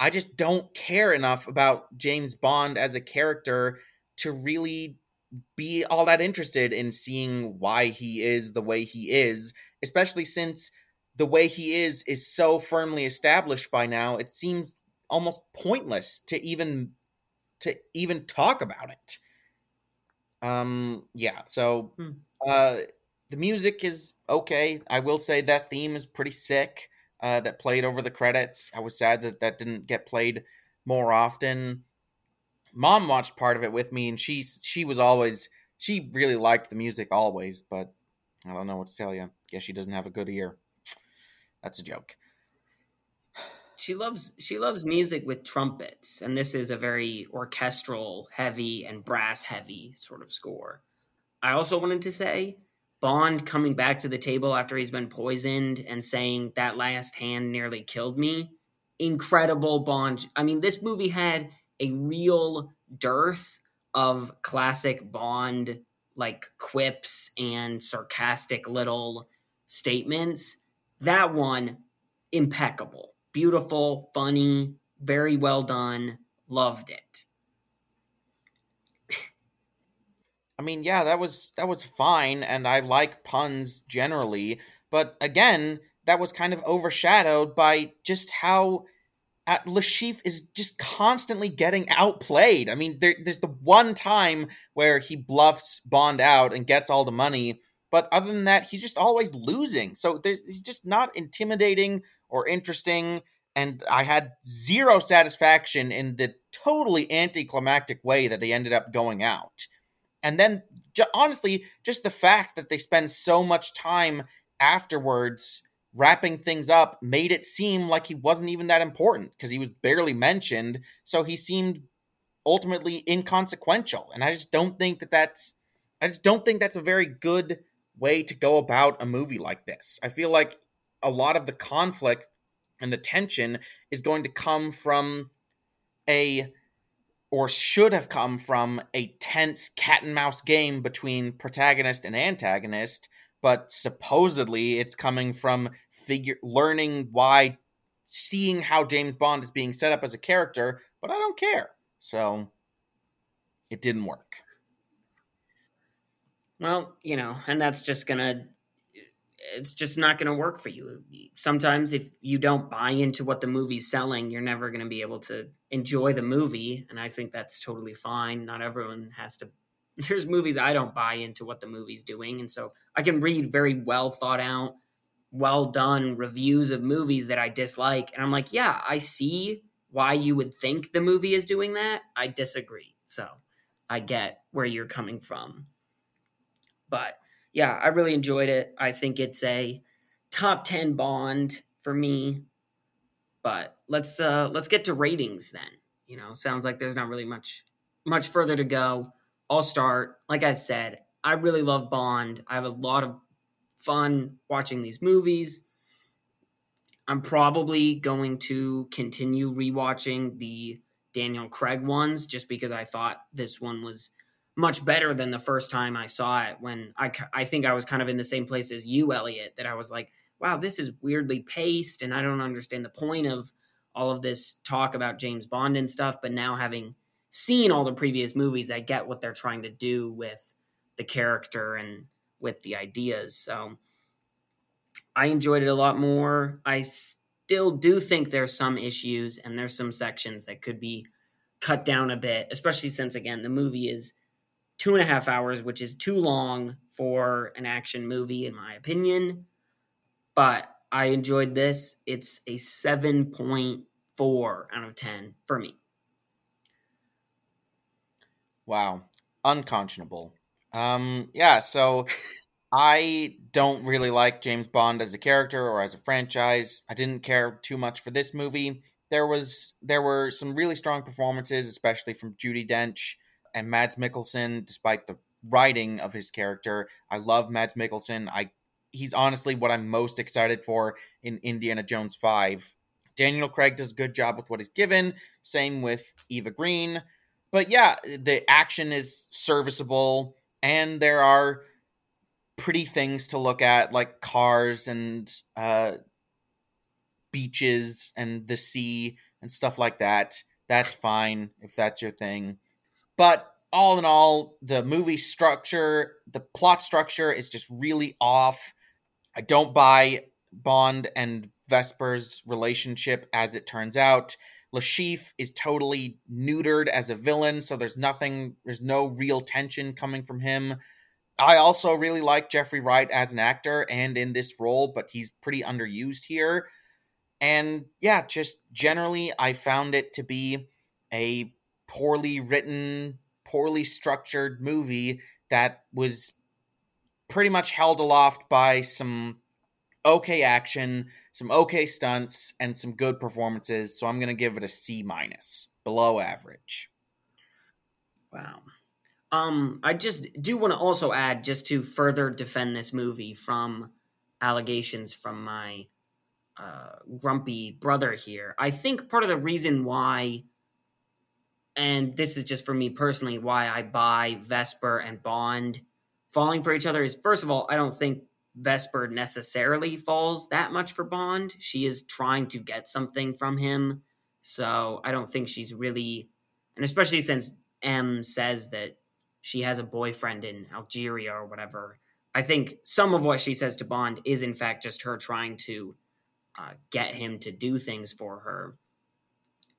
I just don't care enough about James Bond as a character to really be all that interested in seeing why he is the way he is, especially since the way he is is so firmly established by now it seems almost pointless to even to even talk about it. Um yeah so hmm. uh the music is okay. I will say that theme is pretty sick uh that played over the credits i was sad that that didn't get played more often mom watched part of it with me and she she was always she really liked the music always but i don't know what to tell you guess she doesn't have a good ear that's a joke. She loves she loves music with trumpets, and this is a very orchestral heavy and brass heavy sort of score. I also wanted to say Bond coming back to the table after he's been poisoned and saying that last hand nearly killed me. Incredible Bond. I mean, this movie had a real dearth of classic Bond like quips and sarcastic little statements that one, impeccable. Beautiful, funny, very well done. Loved it. I mean, yeah, that was that was fine, and I like puns generally, but again, that was kind of overshadowed by just how uh, Chiffre is just constantly getting outplayed. I mean, there, there's the one time where he bluffs Bond out and gets all the money, but other than that, he's just always losing. So he's just not intimidating or interesting. And I had zero satisfaction in the totally anticlimactic way that he ended up going out. And then, honestly, just the fact that they spend so much time afterwards wrapping things up made it seem like he wasn't even that important because he was barely mentioned. So he seemed ultimately inconsequential. And I just don't think that that's, I just don't think that's a very good way to go about a movie like this. I feel like a lot of the conflict and the tension is going to come from a or should have come from a tense cat and mouse game between protagonist and antagonist but supposedly it's coming from figure learning why seeing how James Bond is being set up as a character but I don't care. So it didn't work. Well, you know, and that's just gonna it's just not going to work for you. Sometimes if you don't buy into what the movie's selling, you're never going to be able to enjoy the movie, and I think that's totally fine. Not everyone has to there's movies I don't buy into what the movie's doing, and so I can read very well thought out, well done reviews of movies that I dislike, and I'm like, yeah, I see why you would think the movie is doing that. I disagree. So, I get where you're coming from. But yeah, I really enjoyed it. I think it's a top 10 Bond for me. But let's uh let's get to ratings then. You know, sounds like there's not really much much further to go. I'll start. Like I've said, I really love Bond. I have a lot of fun watching these movies. I'm probably going to continue rewatching the Daniel Craig ones just because I thought this one was much better than the first time I saw it when I, I think I was kind of in the same place as you, Elliot, that I was like, wow, this is weirdly paced and I don't understand the point of all of this talk about James Bond and stuff. But now having seen all the previous movies, I get what they're trying to do with the character and with the ideas. So I enjoyed it a lot more. I still do think there's some issues and there's some sections that could be cut down a bit, especially since, again, the movie is two and a half hours, which is too long for an action movie, in my opinion. But I enjoyed this. It's a 7.4 out of 10 for me. Wow. Unconscionable. Um, yeah, so I don't really like James Bond as a character or as a franchise. I didn't care too much for this movie. There was there were some really strong performances, especially from Judi Dench and Mads Mikkelsen, despite the writing of his character. I love Mads Mikkelsen. I he's honestly what I'm most excited for in Indiana Jones 5. Daniel Craig does a good job with what he's given. Same with Eva Green. But yeah, the action is serviceable and there are pretty things to look at like cars and uh beaches and the sea and stuff like that. That's fine if that's your thing. But all in all, the movie structure, the plot structure is just really off. I don't buy Bond and Vesper's relationship as it turns out. Chiffre is totally neutered as a villain, so there's nothing, there's no real tension coming from him. I also really like Jeffrey Wright as an actor and in this role, but he's pretty underused here. And yeah, just generally, I found it to be a poorly written, poorly structured movie that was pretty much held aloft by some okay action, some okay stunts, and some good performances. So I'm going to give it a C minus, below average. Wow. Um, I just do want to also add, just to further defend this movie from allegations from my uh, grumpy brother here. I think part of the reason why and this is just for me personally why I buy Vesper and Bond falling for each other is first of all, I don't think Vesper necessarily falls that much for Bond. She is trying to get something from him. So I don't think she's really, and especially since M says that she has a boyfriend in Algeria or whatever, I think some of what she says to Bond is in fact just her trying to uh, get him to do things for her.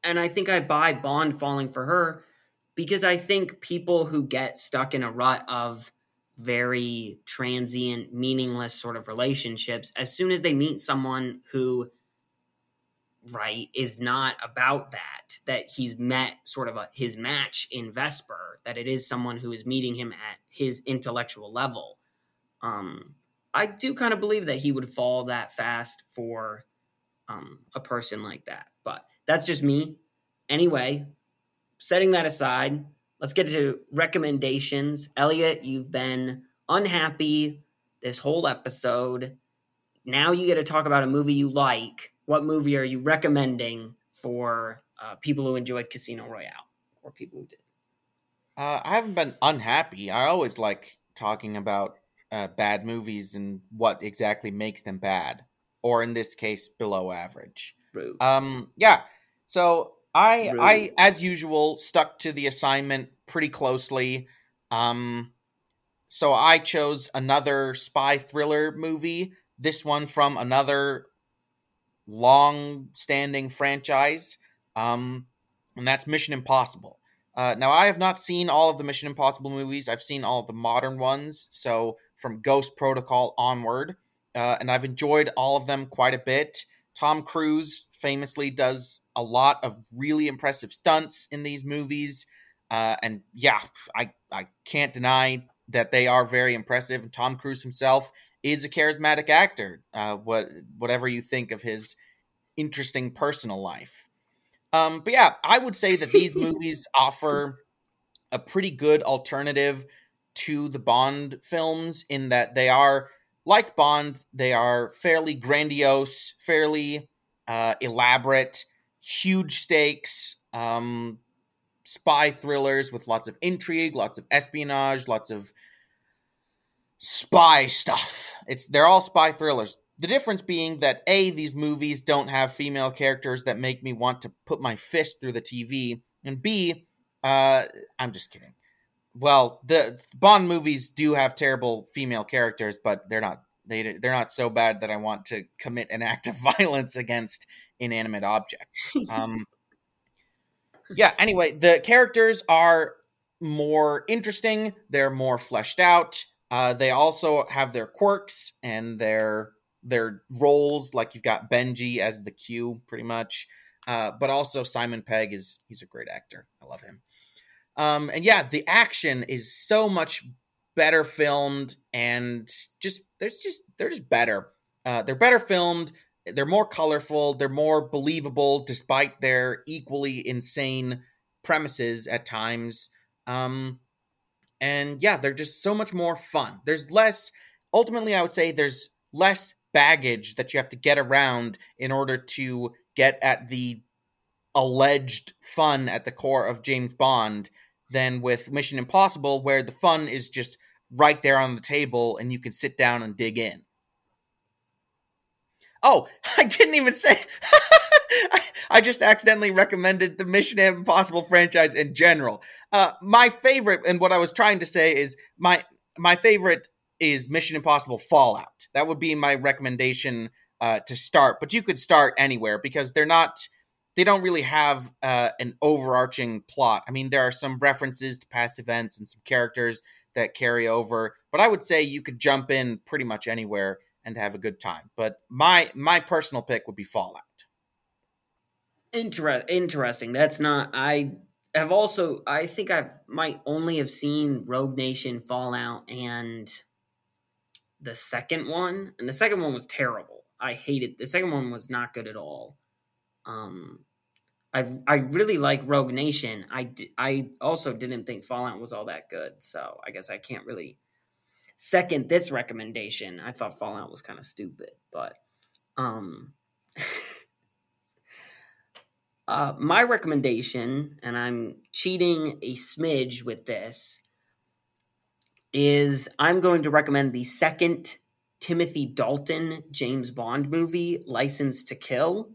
And I think I buy Bond falling for her because I think people who get stuck in a rut of very transient, meaningless sort of relationships, as soon as they meet someone who, right, is not about that, that he's met sort of a, his match in Vesper, that it is someone who is meeting him at his intellectual level. Um, I do kind of believe that he would fall that fast for um, a person like that. But that's just me. Anyway, setting that aside, let's get to recommendations. Elliot, you've been unhappy this whole episode. Now you get to talk about a movie you like. What movie are you recommending for uh, people who enjoyed Casino Royale or people who did? Uh, I haven't been unhappy. I always like talking about uh, bad movies and what exactly makes them bad, or in this case, below average. Um, yeah. So I Rude. I as usual stuck to the assignment pretty closely. Um, so I chose another spy thriller movie. This one from another long-standing franchise, um, and that's Mission Impossible. Uh, now I have not seen all of the Mission Impossible movies. I've seen all of the modern ones, so from Ghost Protocol onward, uh, and I've enjoyed all of them quite a bit. Tom Cruise famously does a lot of really impressive stunts in these movies. Uh, and yeah, I, I can't deny that they are very impressive. And Tom Cruise himself is a charismatic actor, uh, what, whatever you think of his interesting personal life. Um, but yeah, I would say that these movies offer a pretty good alternative to the Bond films in that they are like Bond, they are fairly grandiose, fairly uh, elaborate, huge stakes, um, spy thrillers with lots of intrigue, lots of espionage, lots of spy stuff. It's they're all spy thrillers. The difference being that A, these movies don't have female characters that make me want to put my fist through the TV, and B, uh, I'm just kidding. Well, the Bond movies do have terrible female characters, but they're not they they're not so bad that I want to commit an act of violence against inanimate objects. Um, yeah. Anyway, the characters are more interesting. They're more fleshed out. Uh, they also have their quirks and their their roles. Like you've got Benji as the Q, pretty much. Uh, but also Simon Pegg is he's a great actor. I love him. Um, and yeah, the action is so much better filmed and just there's just they're just better. Uh, they're better filmed. They're more colorful. They're more believable, despite their equally insane premises at times. Um, and yeah, they're just so much more fun. There's less. Ultimately, I would say there's less baggage that you have to get around in order to get at the alleged fun at the core of James Bond than with Mission Impossible, where the fun is just right there on the table and you can sit down and dig in. Oh, I didn't even say. I just accidentally recommended the Mission Impossible franchise in general. Uh, my favorite, and what I was trying to say is my my favorite is Mission Impossible Fallout. That would be my recommendation uh, to start. But you could start anywhere because they're not. They don't really have uh, an overarching plot. I mean, there are some references to past events and some characters that carry over, but I would say you could jump in pretty much anywhere and have a good time. But my my personal pick would be Fallout. Inter- interesting. That's not. I have also. I think I've might only have seen Rogue Nation, Fallout, and the second one, and the second one was terrible. I hated the second one was not good at all. Um, I I really like Rogue Nation. I I also didn't think Fallout was all that good, so I guess I can't really second this recommendation. I thought Fallout was kind of stupid, but um, uh, my recommendation, and I'm cheating a smidge with this, is I'm going to recommend the second Timothy Dalton James Bond movie, License to Kill.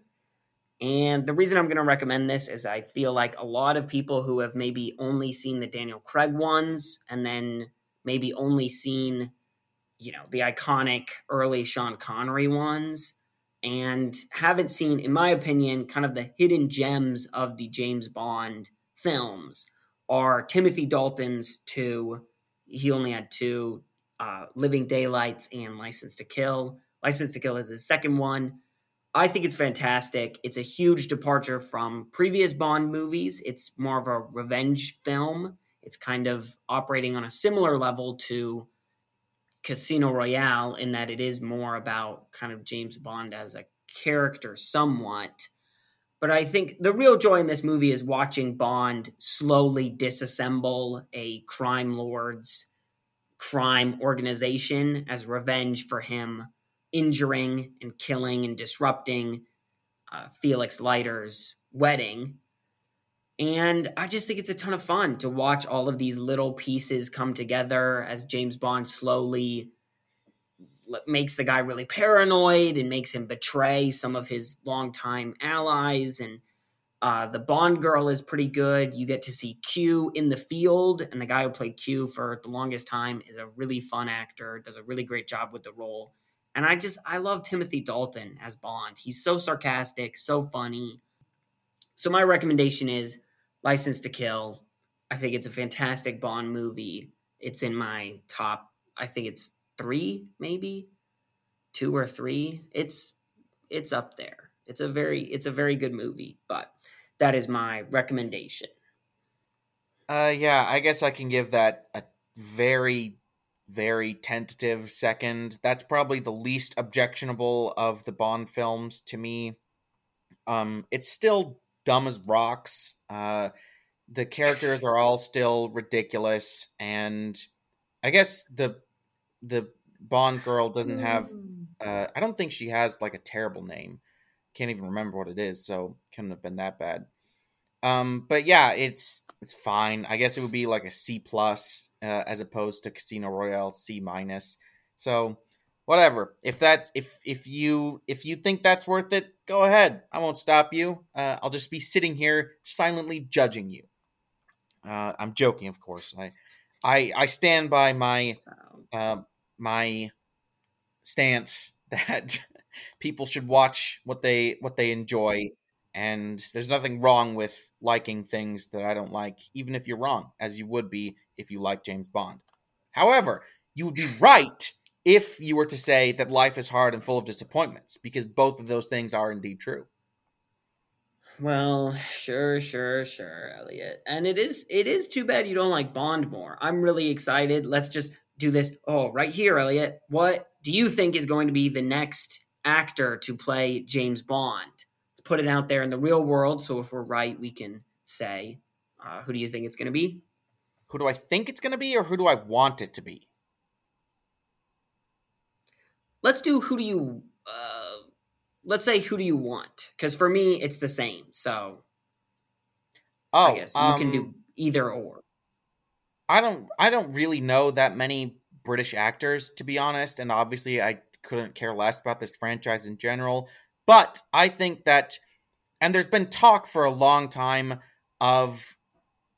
And the reason I'm going to recommend this is I feel like a lot of people who have maybe only seen the Daniel Craig ones and then maybe only seen, you know, the iconic early Sean Connery ones and haven't seen, in my opinion, kind of the hidden gems of the James Bond films are Timothy Dalton's two he only had two uh, Living Daylights and License to Kill. License to Kill is his second one. I think it's fantastic. It's a huge departure from previous Bond movies. It's more of a revenge film. It's kind of operating on a similar level to Casino Royale in that it is more about kind of James Bond as a character somewhat but I think the real joy in this movie is watching Bond slowly disassemble a crime lord's crime organization as revenge for him injuring and killing and disrupting uh, Felix Leiter's wedding. And I just think it's a ton of fun to watch all of these little pieces come together as James Bond slowly makes the guy really paranoid and makes him betray some of his longtime allies. And uh, the Bond girl is pretty good. You get to see Q in the field, and the guy who played Q for the longest time is a really fun actor, does a really great job with the role. And I just, I love Timothy Dalton as Bond. He's so sarcastic, so funny. So my recommendation is License to Kill. I think it's a fantastic Bond movie. It's in my top, I think it's three, maybe two or three. It's it's up there. It's a very it's a very good movie, but that is my recommendation. Uh yeah, I guess I can give that a very very tentative second. That's probably the least objectionable of the Bond films to me. Um it's still dumb as rocks. Uh the characters are all still ridiculous and I guess the the Bond girl doesn't have. Uh, I don't think she has like a terrible name. Can't even remember what it is, so couldn't have been that bad. Um, but yeah, it's it's fine. I guess it would be like a C plus uh, as opposed to Casino Royale C minus. So whatever. If that's if if you if you think that's worth it, go ahead. I won't stop you. Uh, I'll just be sitting here silently judging you. Uh, I'm joking, of course. I I I stand by my uh, my stance that people should watch what they what they enjoy and there's nothing wrong with liking things that I don't like even if you're wrong as you would be if you like James Bond. However, you would be right if you were to say that life is hard and full of disappointments because both of those things are indeed true. Well, sure, sure, sure, Elliot. And it is it is too bad you don't like Bond more. I'm really excited. Let's just do this. Oh, right here, Elliot. What do you think is going to be the next actor to play James Bond? Let's put it out there in the real world. So if we're right, we can say, uh, who do you think it's going to be? Who do I think it's going to be, or who do I want it to be? Let's do who do you. Uh, let's say who do you want? Because for me, it's the same. So, oh, I guess you um, can do either or. I don't I don't really know that many British actors to be honest, and obviously I couldn't care less about this franchise in general. But I think that, and there's been talk for a long time of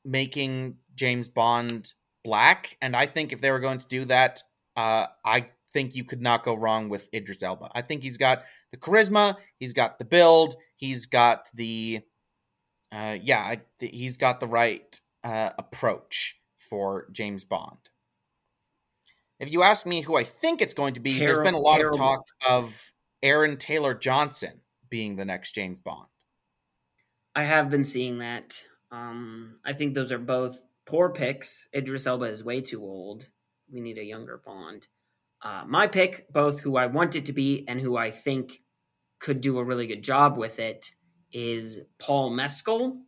making James Bond black, and I think if they were going to do that, uh, I think you could not go wrong with Idris Elba. I think he's got the charisma, he's got the build, he's got the, uh, yeah, he's got the right uh, approach for James Bond. If you ask me who I think it's going to be, there's been a lot terrible. of talk of Aaron Taylor Johnson being the next James Bond. I have been seeing that. Um, I think those are both poor picks. Idris Elba is way too old. We need a younger Bond. Uh, my pick, both who I want it to be and who I think could do a really good job with it, is Paul Mescal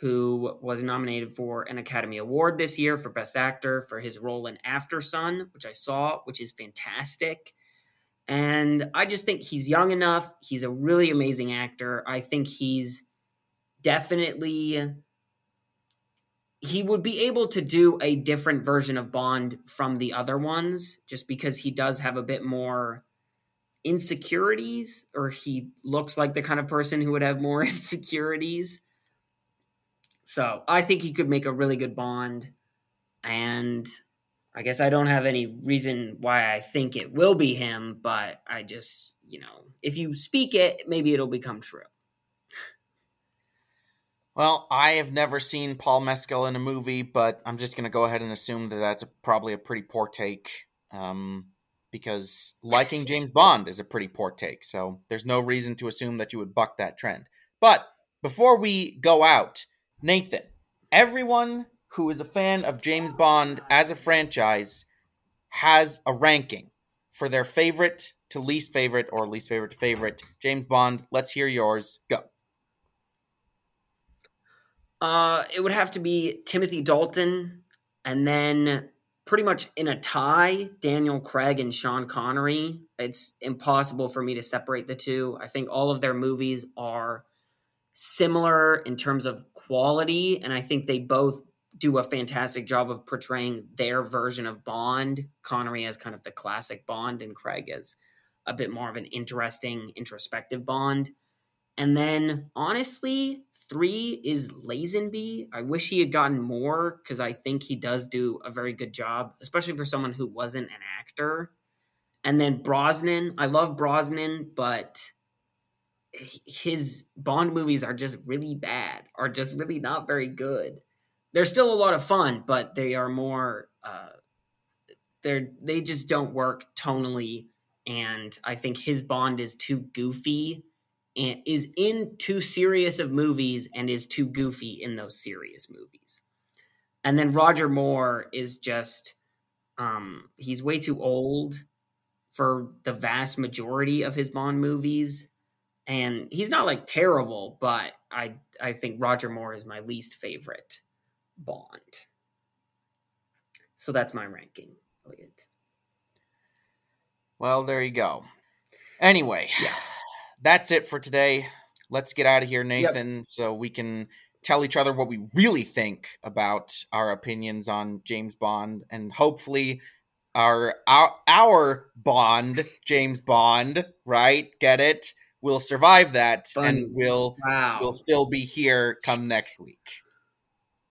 who was nominated for an Academy Award this year for Best Actor for his role in Aftersun, which I saw, which is fantastic. And I just think he's young enough. He's a really amazing actor. I think he's definitely he would be able to do a different version of Bond from the other ones just because he does have a bit more insecurities or he looks like the kind of person who would have more insecurities so I think he could make a really good Bond. And I guess I don't have any reason why I think it will be him, but I just, you know, if you speak it, maybe it'll become true. Well, I have never seen Paul Mescal in a movie, but I'm just going to go ahead and assume that that's a, probably a pretty poor take. Um, because liking James Bond is a pretty poor take. So there's no reason to assume that you would buck that trend. But before we go out, Nathan, everyone who is a fan of James Bond as a franchise has a ranking for their favorite to least favorite or least favorite to favorite James Bond. Let's hear yours. Go. Uh, it would have to be Timothy Dalton, and then pretty much in a tie, Daniel Craig and Sean Connery. It's impossible for me to separate the two. I think all of their movies are similar in terms of quality, and I think they both do a fantastic job of portraying their version of Bond. Connery as kind of the classic Bond, and Craig as a bit more of an interesting, introspective Bond. And then, honestly, three is Lazenby. I wish he had gotten more because I think he does do a very good job, especially for someone who wasn't an actor. And then Brosnan, I love Brosnan, but his Bond movies are just really bad, are just really not very good. They're still a lot of fun, but they are more uh, they're they just don't work tonally. And I think his Bond is too goofy and is in too serious of movies and is too goofy in those serious movies. And then Roger Moore is just um, he's way too old for the vast majority of his Bond movies and he's not like terrible, but I I think Roger Moore is my least favorite Bond. So that's my ranking. Elliot. Well, there you go. Anyway, Yeah. That's it for today. Let's get out of here, Nathan, so we can tell each other what we really think about our opinions on James Bond and hopefully our our, our Bond, James Bond, right? Get it? We'll survive that and we'll Wow. we'll still be here come next week.